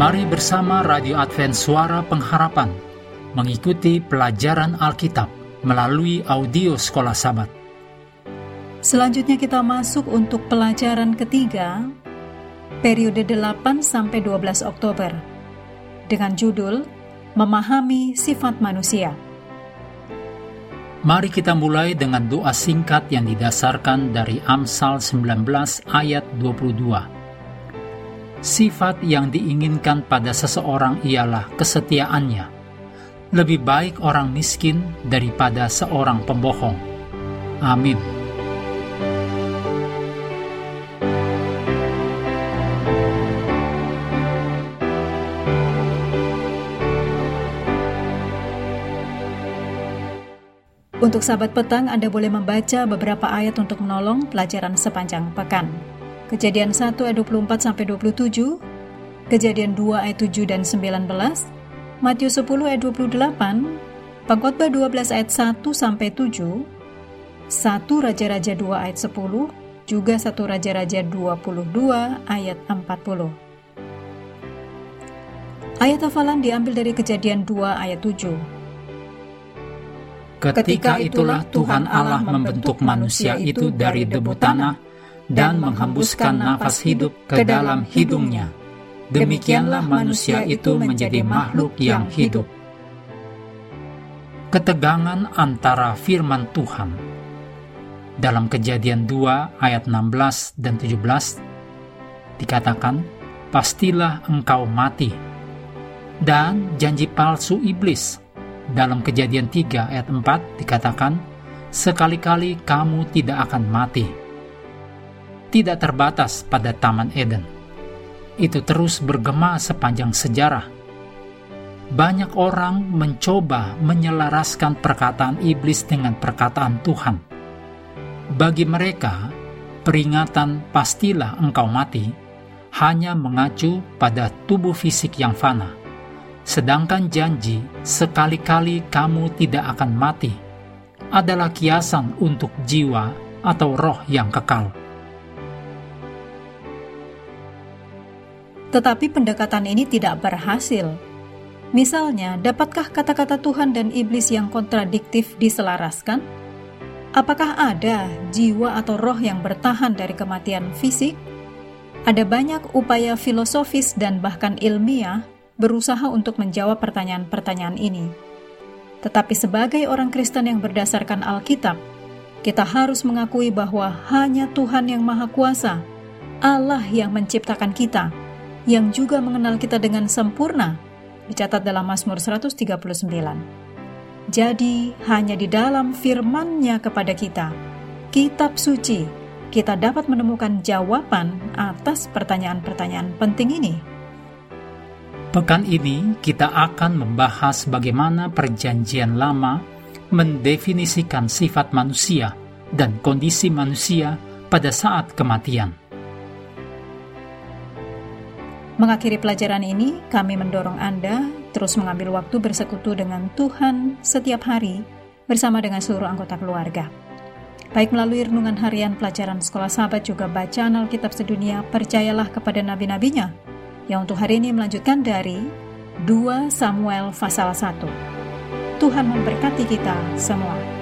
Mari bersama Radio Advent Suara Pengharapan mengikuti pelajaran Alkitab melalui audio Sekolah Sabat. Selanjutnya kita masuk untuk pelajaran ketiga, periode 8 sampai 12 Oktober, dengan judul Memahami Sifat Manusia. Mari kita mulai dengan doa singkat yang didasarkan dari Amsal 19 ayat 22. Sifat yang diinginkan pada seseorang ialah kesetiaannya. Lebih baik orang miskin daripada seorang pembohong. Amin. Untuk sahabat petang, Anda boleh membaca beberapa ayat untuk menolong pelajaran sepanjang pekan. Kejadian 1 ayat 24 sampai 27, Kejadian 2 ayat 7 dan 19, Matius 10 ayat 28, Pengkhotbah 12 ayat 1 sampai 7, 1 Raja-raja 2 ayat 10, juga 1 Raja-raja 22 ayat 40. Ayat hafalan diambil dari Kejadian 2 ayat 7. Ketika itulah Tuhan Allah membentuk manusia itu dari debu tanah dan menghembuskan nafas hidup ke dalam hidungnya. Demikianlah manusia itu menjadi makhluk yang hidup. Ketegangan antara firman Tuhan dalam kejadian 2 ayat 16 dan 17 dikatakan, Pastilah engkau mati. Dan janji palsu iblis dalam kejadian 3 ayat 4 dikatakan, Sekali-kali kamu tidak akan mati. Tidak terbatas pada Taman Eden. Itu terus bergema sepanjang sejarah. Banyak orang mencoba menyelaraskan perkataan iblis dengan perkataan Tuhan. Bagi mereka, peringatan pastilah engkau mati hanya mengacu pada tubuh fisik yang fana Sedangkan janji, sekali-kali kamu tidak akan mati, adalah kiasan untuk jiwa atau roh yang kekal. Tetapi pendekatan ini tidak berhasil. Misalnya, dapatkah kata-kata Tuhan dan iblis yang kontradiktif diselaraskan? Apakah ada jiwa atau roh yang bertahan dari kematian fisik? Ada banyak upaya filosofis dan bahkan ilmiah berusaha untuk menjawab pertanyaan-pertanyaan ini. Tetapi sebagai orang Kristen yang berdasarkan Alkitab, kita harus mengakui bahwa hanya Tuhan yang Maha Kuasa, Allah yang menciptakan kita, yang juga mengenal kita dengan sempurna, dicatat dalam Mazmur 139. Jadi, hanya di dalam firman-Nya kepada kita, kitab suci, kita dapat menemukan jawaban atas pertanyaan-pertanyaan penting ini. Pekan ini kita akan membahas bagaimana Perjanjian Lama mendefinisikan sifat manusia dan kondisi manusia pada saat kematian. Mengakhiri pelajaran ini, kami mendorong Anda terus mengambil waktu bersekutu dengan Tuhan setiap hari bersama dengan seluruh anggota keluarga. Baik melalui renungan harian pelajaran sekolah sahabat juga bacaan Alkitab sedunia, percayalah kepada nabi-nabinya yang untuk hari ini melanjutkan dari 2 Samuel pasal 1. Tuhan memberkati kita semua.